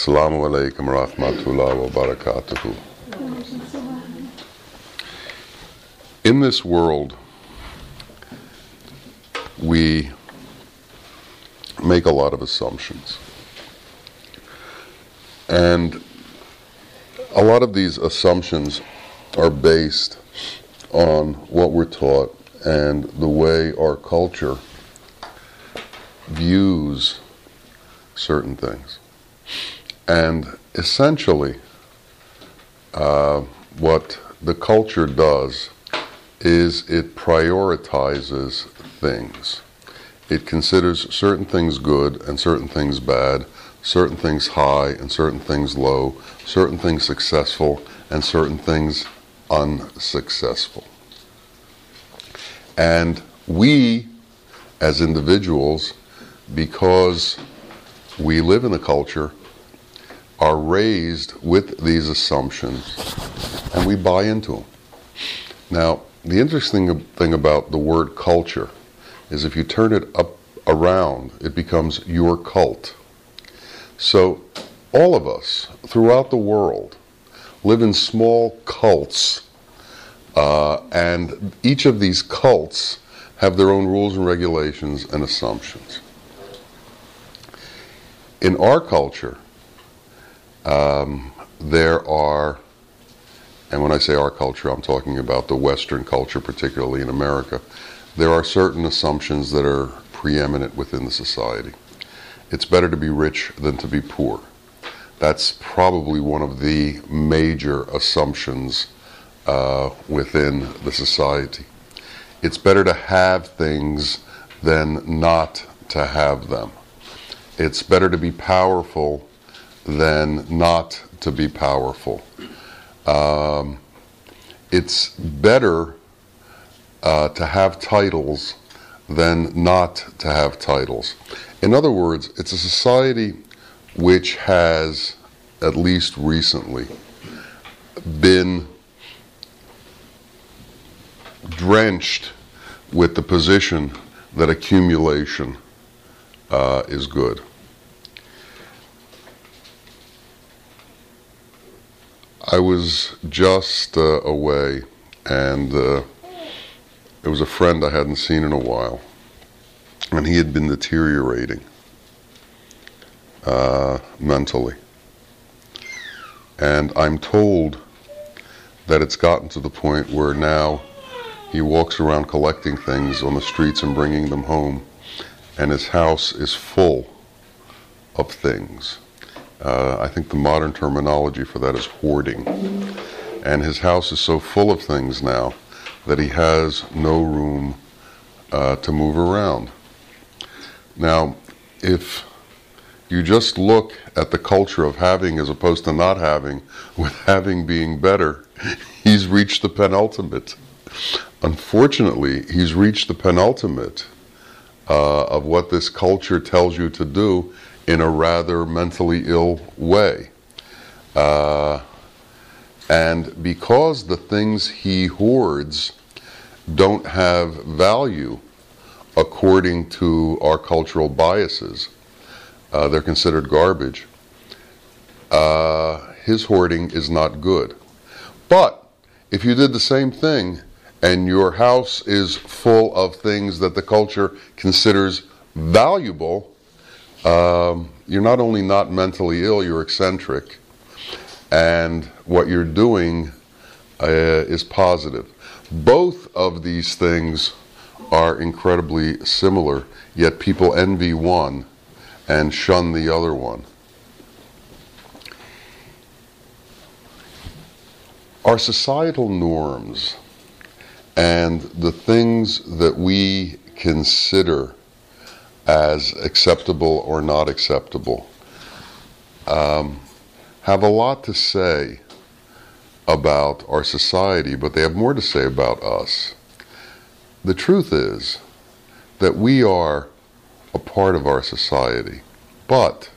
Assalamu alaikum rahmatullah wa barakatuhu. In this world, we make a lot of assumptions. And a lot of these assumptions are based on what we're taught and the way our culture views certain things. And essentially, uh, what the culture does is it prioritizes things. It considers certain things good and certain things bad, certain things high and certain things low, certain things successful and certain things unsuccessful. And we, as individuals, because we live in a culture, are raised with these assumptions and we buy into them. Now, the interesting thing about the word culture is if you turn it up around, it becomes your cult. So, all of us throughout the world live in small cults, uh, and each of these cults have their own rules and regulations and assumptions. In our culture, um, there are, and when I say our culture, I'm talking about the Western culture, particularly in America, there are certain assumptions that are preeminent within the society. It's better to be rich than to be poor. That's probably one of the major assumptions uh, within the society. It's better to have things than not to have them. It's better to be powerful than not to be powerful. Um, it's better uh, to have titles than not to have titles. In other words, it's a society which has, at least recently, been drenched with the position that accumulation uh, is good. I was just uh, away, and uh, it was a friend I hadn't seen in a while, and he had been deteriorating uh, mentally. And I'm told that it's gotten to the point where now he walks around collecting things on the streets and bringing them home, and his house is full of things. Uh, I think the modern terminology for that is hoarding. And his house is so full of things now that he has no room uh, to move around. Now, if you just look at the culture of having as opposed to not having, with having being better, he's reached the penultimate. Unfortunately, he's reached the penultimate uh, of what this culture tells you to do in a rather mentally ill way. Uh, and because the things he hoards don't have value according to our cultural biases, uh, they're considered garbage. Uh, his hoarding is not good. But if you did the same thing and your house is full of things that the culture considers valuable, um, you're not only not mentally ill, you're eccentric. And what you're doing uh, is positive. Both of these things are incredibly similar, yet people envy one and shun the other one. Our societal norms and the things that we consider as acceptable or not acceptable um, have a lot to say about our society, but they have more to say about us. The truth is that we are a part of our society, but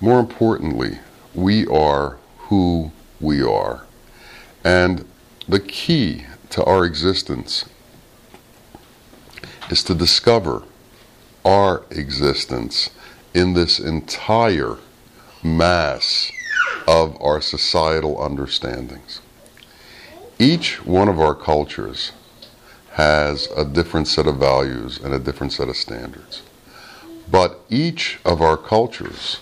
more importantly, we are who we are. And the key to our existence is to discover our existence in this entire mass of our societal understandings. Each one of our cultures has a different set of values and a different set of standards. But each of our cultures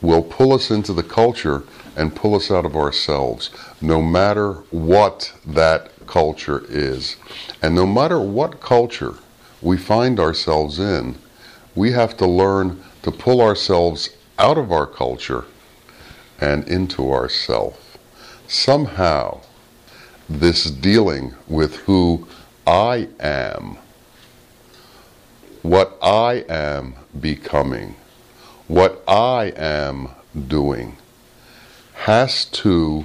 will pull us into the culture and pull us out of ourselves, no matter what that culture is. And no matter what culture we find ourselves in, we have to learn to pull ourselves out of our culture and into ourself. Somehow, this dealing with who I am, what I am becoming, what I am doing, has to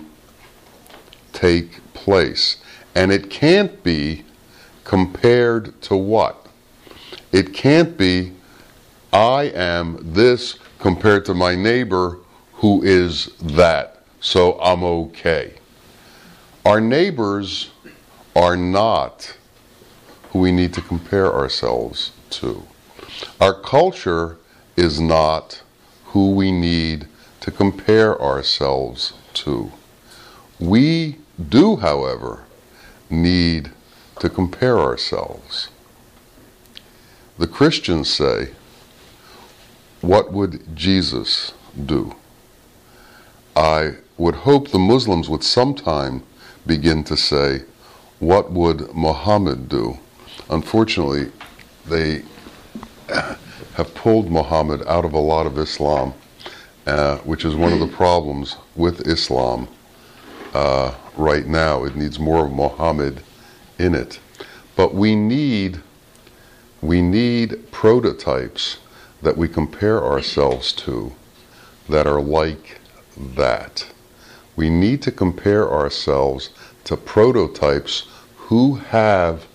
take place. And it can't be compared to what? It can't be, I am this compared to my neighbor who is that, so I'm okay. Our neighbors are not who we need to compare ourselves to. Our culture is not who we need to compare ourselves to. We do, however, need to compare ourselves. The Christians say, What would Jesus do? I would hope the Muslims would sometime begin to say, What would Muhammad do? Unfortunately, they have pulled Muhammad out of a lot of Islam, uh, which is one of the problems with Islam uh, right now. It needs more of Muhammad in it. But we need we need prototypes that we compare ourselves to that are like that. We need to compare ourselves to prototypes who have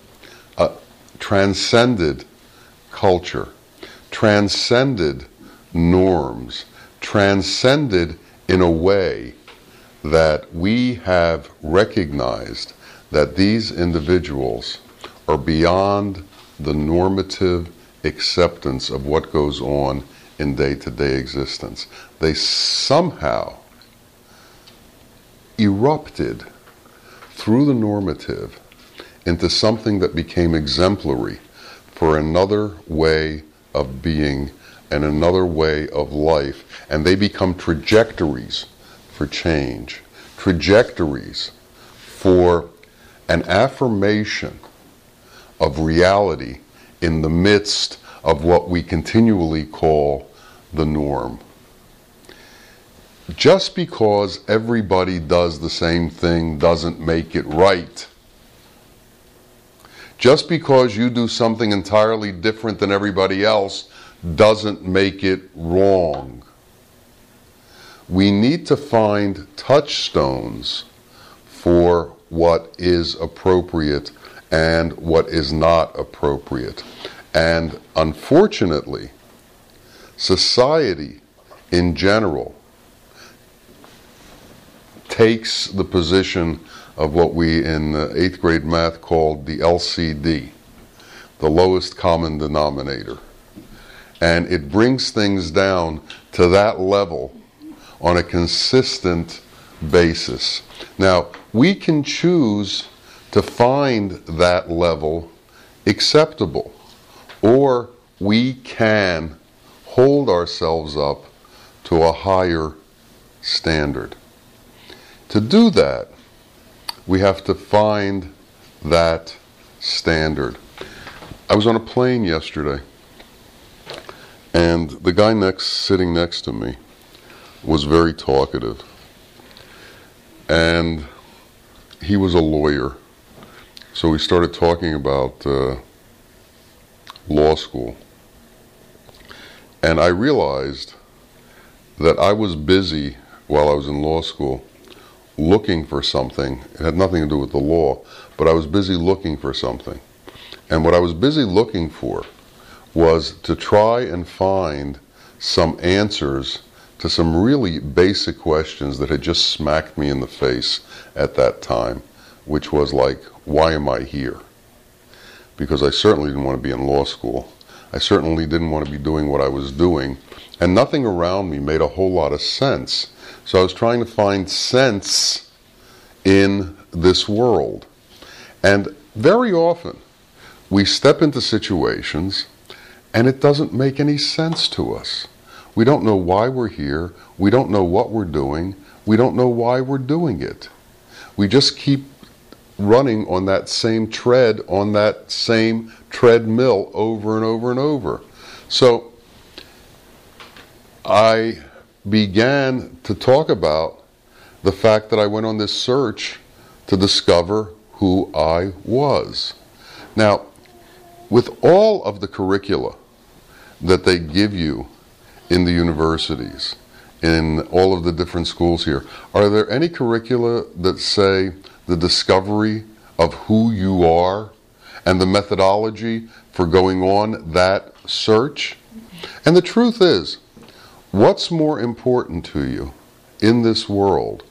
transcended culture, transcended norms, transcended in a way that we have recognized that these individuals are beyond the normative acceptance of what goes on in day to day existence. They somehow erupted through the normative into something that became exemplary for another way of being and another way of life. And they become trajectories for change, trajectories for an affirmation of reality in the midst of what we continually call the norm. Just because everybody does the same thing doesn't make it right. Just because you do something entirely different than everybody else doesn't make it wrong. We need to find touchstones for what is appropriate and what is not appropriate. And unfortunately, society in general takes the position of what we in eighth grade math called the LCD, the lowest common denominator. And it brings things down to that level on a consistent basis. Now, we can choose to find that level acceptable, or we can hold ourselves up to a higher standard. To do that, we have to find that standard. I was on a plane yesterday, and the guy next sitting next to me was very talkative. And he was a lawyer. So we started talking about uh, law school. And I realized that I was busy while I was in law school looking for something. It had nothing to do with the law, but I was busy looking for something. And what I was busy looking for was to try and find some answers to some really basic questions that had just smacked me in the face at that time, which was like, why am I here? Because I certainly didn't want to be in law school. I certainly didn't want to be doing what I was doing. And nothing around me made a whole lot of sense. So I was trying to find sense in this world. And very often, we step into situations and it doesn't make any sense to us. We don't know why we're here. We don't know what we're doing. We don't know why we're doing it. We just keep running on that same tread, on that same treadmill over and over and over. So I began to talk about the fact that I went on this search to discover who I was. Now, with all of the curricula that they give you in the universities, in all of the different schools here, are there any curricula that say the discovery of who you are and the methodology for going on that search? And the truth is, what's more important to you in this world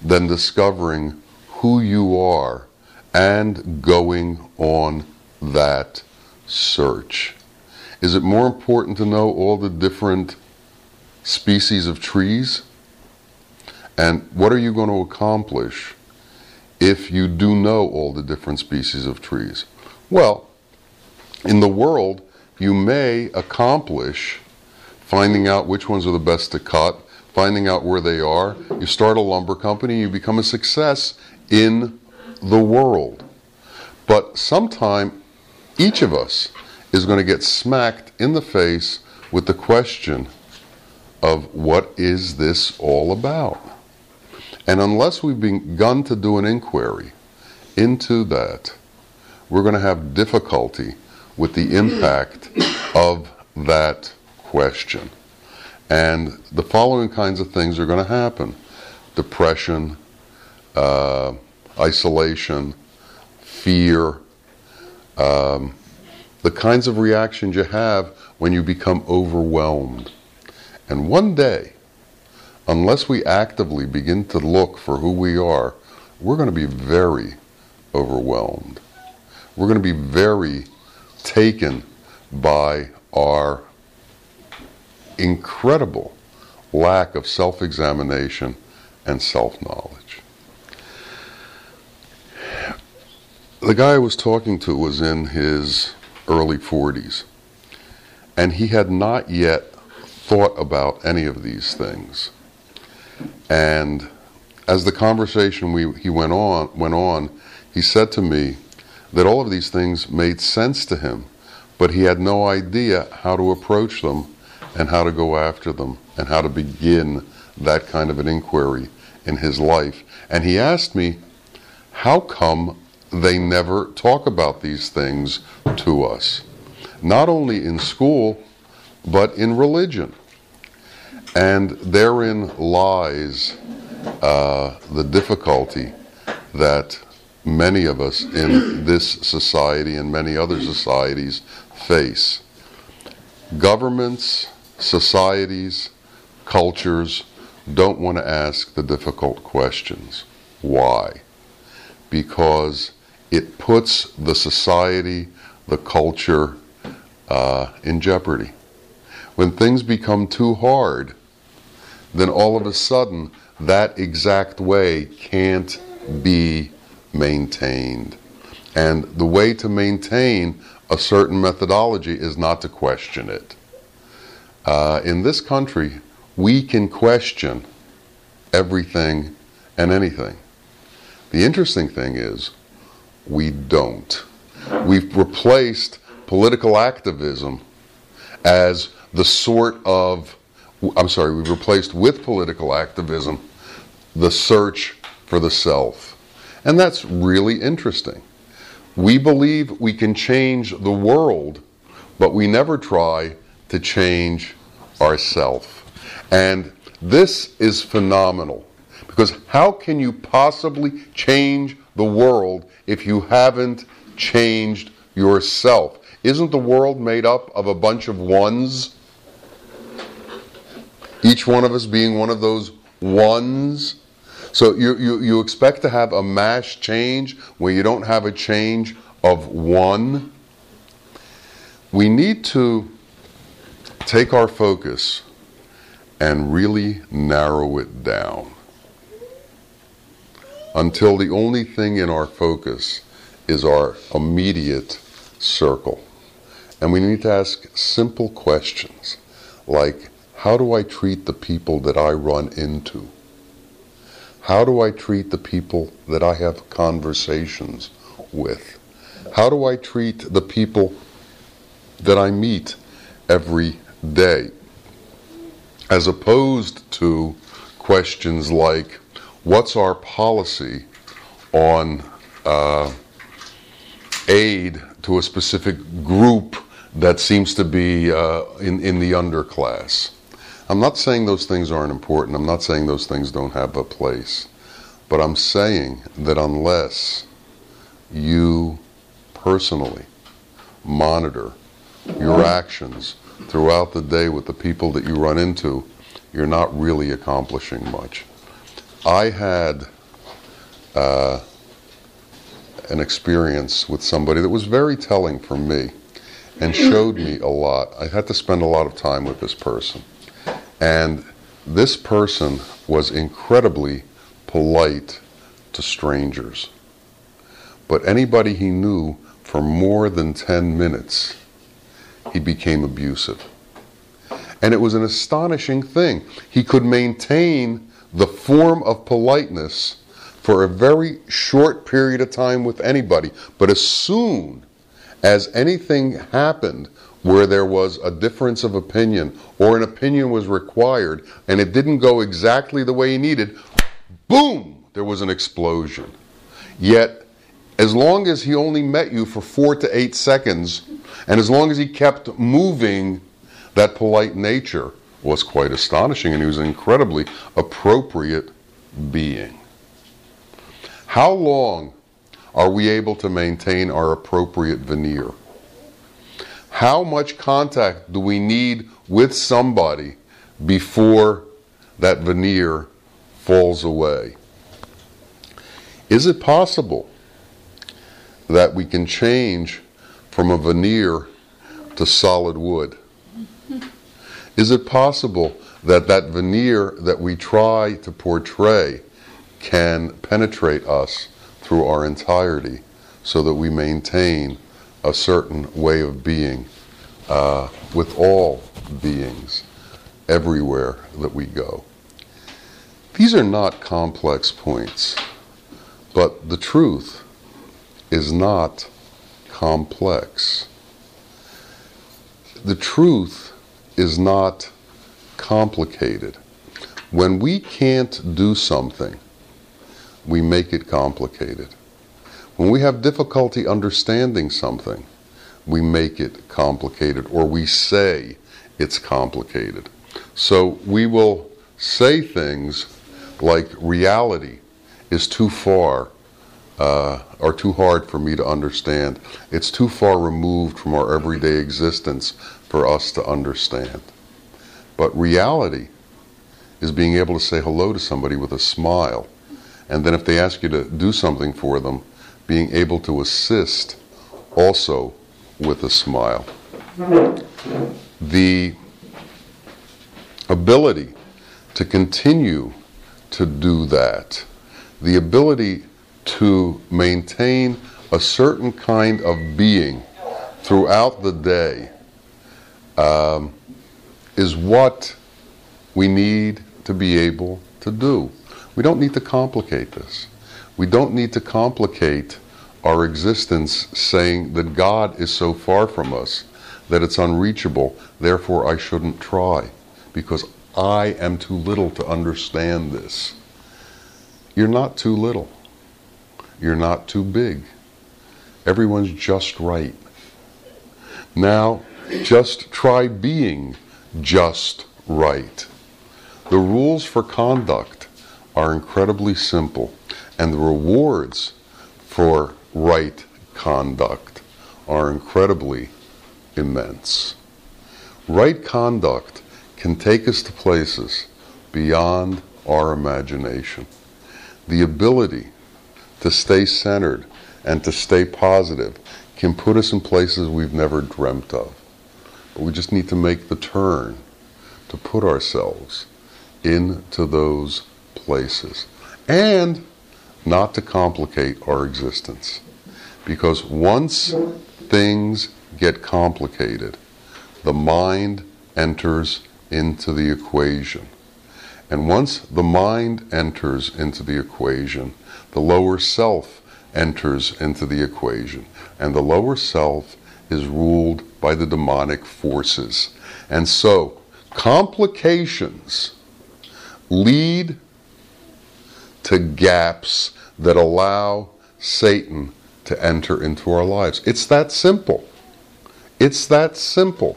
than discovering who you are and going on that search? Is it more important to know all the different species of trees? And what are you going to accomplish if you do know all the different species of trees? Well, in the world, you may accomplish finding out which ones are the best to cut, finding out where they are. You start a lumber company, you become a success in the world. But sometime each of us is going to get smacked in the face with the question of what is this all about? And unless we've begun to do an inquiry into that, we're going to have difficulty with the impact of that question. And the following kinds of things are going to happen depression, uh, isolation, fear, um, the kinds of reactions you have when you become overwhelmed. And one day, unless we actively begin to look for who we are, we're going to be very overwhelmed. We're going to be very taken by our incredible lack of self examination and self knowledge. The guy I was talking to was in his early 40s. And he had not yet thought about any of these things. And as the conversation we, he went on went on, he said to me that all of these things made sense to him, but he had no idea how to approach them and how to go after them and how to begin that kind of an inquiry in his life. And he asked me, how come they never talk about these things to us, not only in school, but in religion. And therein lies uh, the difficulty that many of us in this society and many other societies face. Governments, societies, cultures don't want to ask the difficult questions. Why? Because it puts the society, the culture uh, in jeopardy. When things become too hard, then all of a sudden that exact way can't be maintained. And the way to maintain a certain methodology is not to question it. Uh, in this country, we can question everything and anything. The interesting thing is, we don't. We've replaced political activism as the sort of, I'm sorry, we've replaced with political activism the search for the self. And that's really interesting. We believe we can change the world, but we never try to change ourself. And this is phenomenal because how can you possibly change the world if you haven't changed yourself. Isn't the world made up of a bunch of ones? Each one of us being one of those ones. So you, you, you expect to have a mass change where you don't have a change of one? we need to take our focus and really narrow it down until the only thing in our focus is our immediate circle. And we need to ask simple questions like how do I treat the people that I run into? How do I treat the people that I have conversations with? How do I treat the people that I meet every day? As opposed to questions like, what's our policy on uh, aid to a specific group that seems to be uh, in, in the underclass? I'm not saying those things aren't important. I'm not saying those things don't have a place. But I'm saying that unless you personally monitor your actions throughout the day with the people that you run into, you're not really accomplishing much. I had uh, an experience with somebody that was very telling for me and showed me a lot. I had to spend a lot of time with this person. And this person was incredibly polite to strangers. But anybody he knew for more than 10 minutes, he became abusive. And it was an astonishing thing. He could maintain the form of politeness for a very short period of time with anybody. But as soon as anything happened where there was a difference of opinion or an opinion was required and it didn't go exactly the way he needed, boom, there was an explosion. Yet, as long as he only met you for four to eight seconds, and as long as he kept moving, that polite nature was quite astonishing, and he was an incredibly appropriate being. How long are we able to maintain our appropriate veneer? How much contact do we need with somebody before that veneer falls away? Is it possible that we can change from a veneer to solid wood? Is it possible that that veneer that we try to portray can penetrate us through our entirety so that we maintain a certain way of being uh, with all beings everywhere that we go. These are not complex points, but the truth is not complex. The truth is not complicated. When we can't do something, we make it complicated. When we have difficulty understanding something, we make it complicated or we say it's complicated. So we will say things like reality is too far uh, or too hard for me to understand. It's too far removed from our everyday existence for us to understand. But reality is being able to say hello to somebody with a smile. And then if they ask you to do something for them, being able to assist also with a smile. The ability to continue to do that, the ability to maintain a certain kind of being throughout the day um, is what we need to be able to do. We don't need to complicate this. We don't need to complicate our existence saying that God is so far from us that it's unreachable, therefore I shouldn't try because I am too little to understand this. You're not too little. You're not too big. Everyone's just right. Now, just try being just right. The rules for conduct are incredibly simple, and the rewards for right conduct are incredibly immense. Right conduct can take us to places beyond our imagination. The ability to stay centered and to stay positive can put us in places we've never dreamt of. But we just need to make the turn to put ourselves into those places and not to complicate our existence. Because once things get complicated, the mind enters into the equation. And once the mind enters into the equation, the lower self enters into the equation. And the lower self is ruled by the demonic forces. And so, complications lead to gaps that allow Satan to enter into our lives. It's that simple. It's that simple.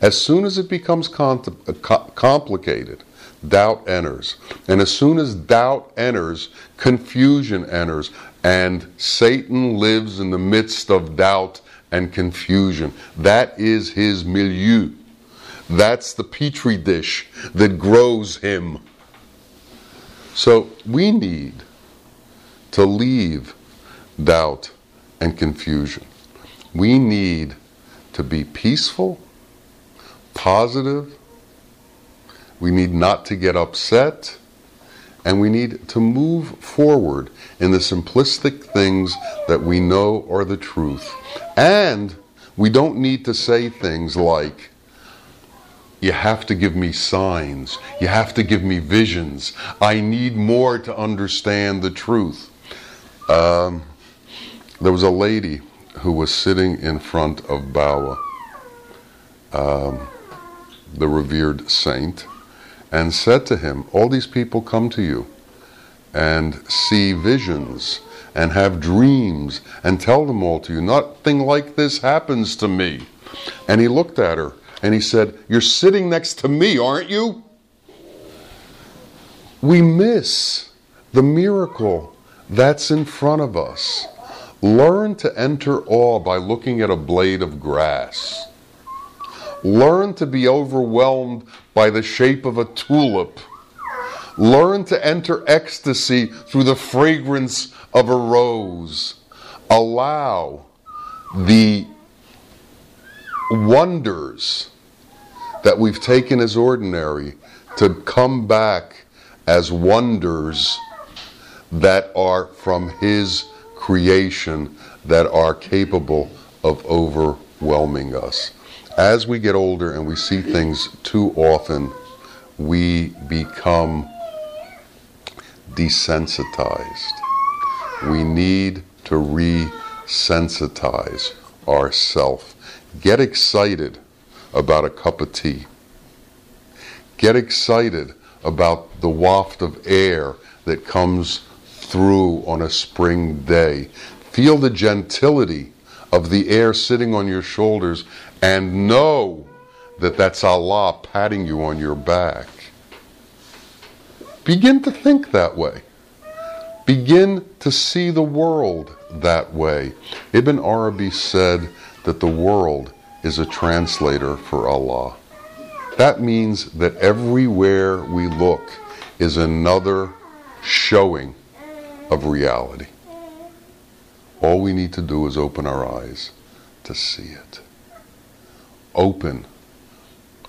As soon as it becomes complicated, doubt enters. And as soon as doubt enters, confusion enters. And Satan lives in the midst of doubt and confusion. That is his milieu. That's the petri dish that grows him. So we need to leave doubt and confusion. We need to be peaceful, positive. We need not to get upset. And we need to move forward in the simplistic things that we know are the truth. And we don't need to say things like, you have to give me signs. You have to give me visions. I need more to understand the truth. Um, there was a lady who was sitting in front of Bawa, um, the revered saint, and said to him, All these people come to you and see visions and have dreams and tell them all to you. Nothing like this happens to me. And he looked at her and he said, You're sitting next to me, aren't you? We miss the miracle that's in front of us. Learn to enter awe by looking at a blade of grass. Learn to be overwhelmed by the shape of a tulip. Learn to enter ecstasy through the fragrance of a rose. Allow the wonders that we've taken as ordinary to come back as wonders that are from His creation that are capable of overwhelming us. As we get older and we see things too often, we become desensitized. We need to resensitize ourselves. Get excited about a cup of tea. Get excited about the waft of air that comes through on a spring day. Feel the gentility of the air sitting on your shoulders and know that that's Allah patting you on your back. Begin to think that way. Begin to see the world that way. Ibn Arabi said that the world is a translator for Allah. That means that everywhere we look is another showing of reality. All we need to do is open our eyes to see it. Open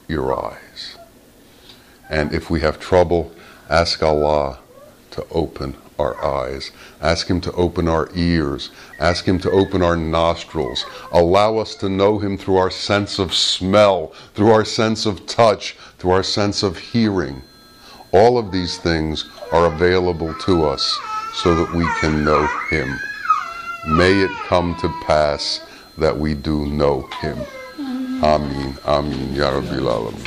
your eyes. And if we have trouble, ask Allah to open our eyes. Ask Him to open our ears. Ask Him to open our nostrils. Allow us to know Him through our sense of smell, through our sense of touch, through our sense of hearing. All of these things are available to us so that we can know Him. May it come to pass that we do know Him. Amin. Amin. Ya Alamin.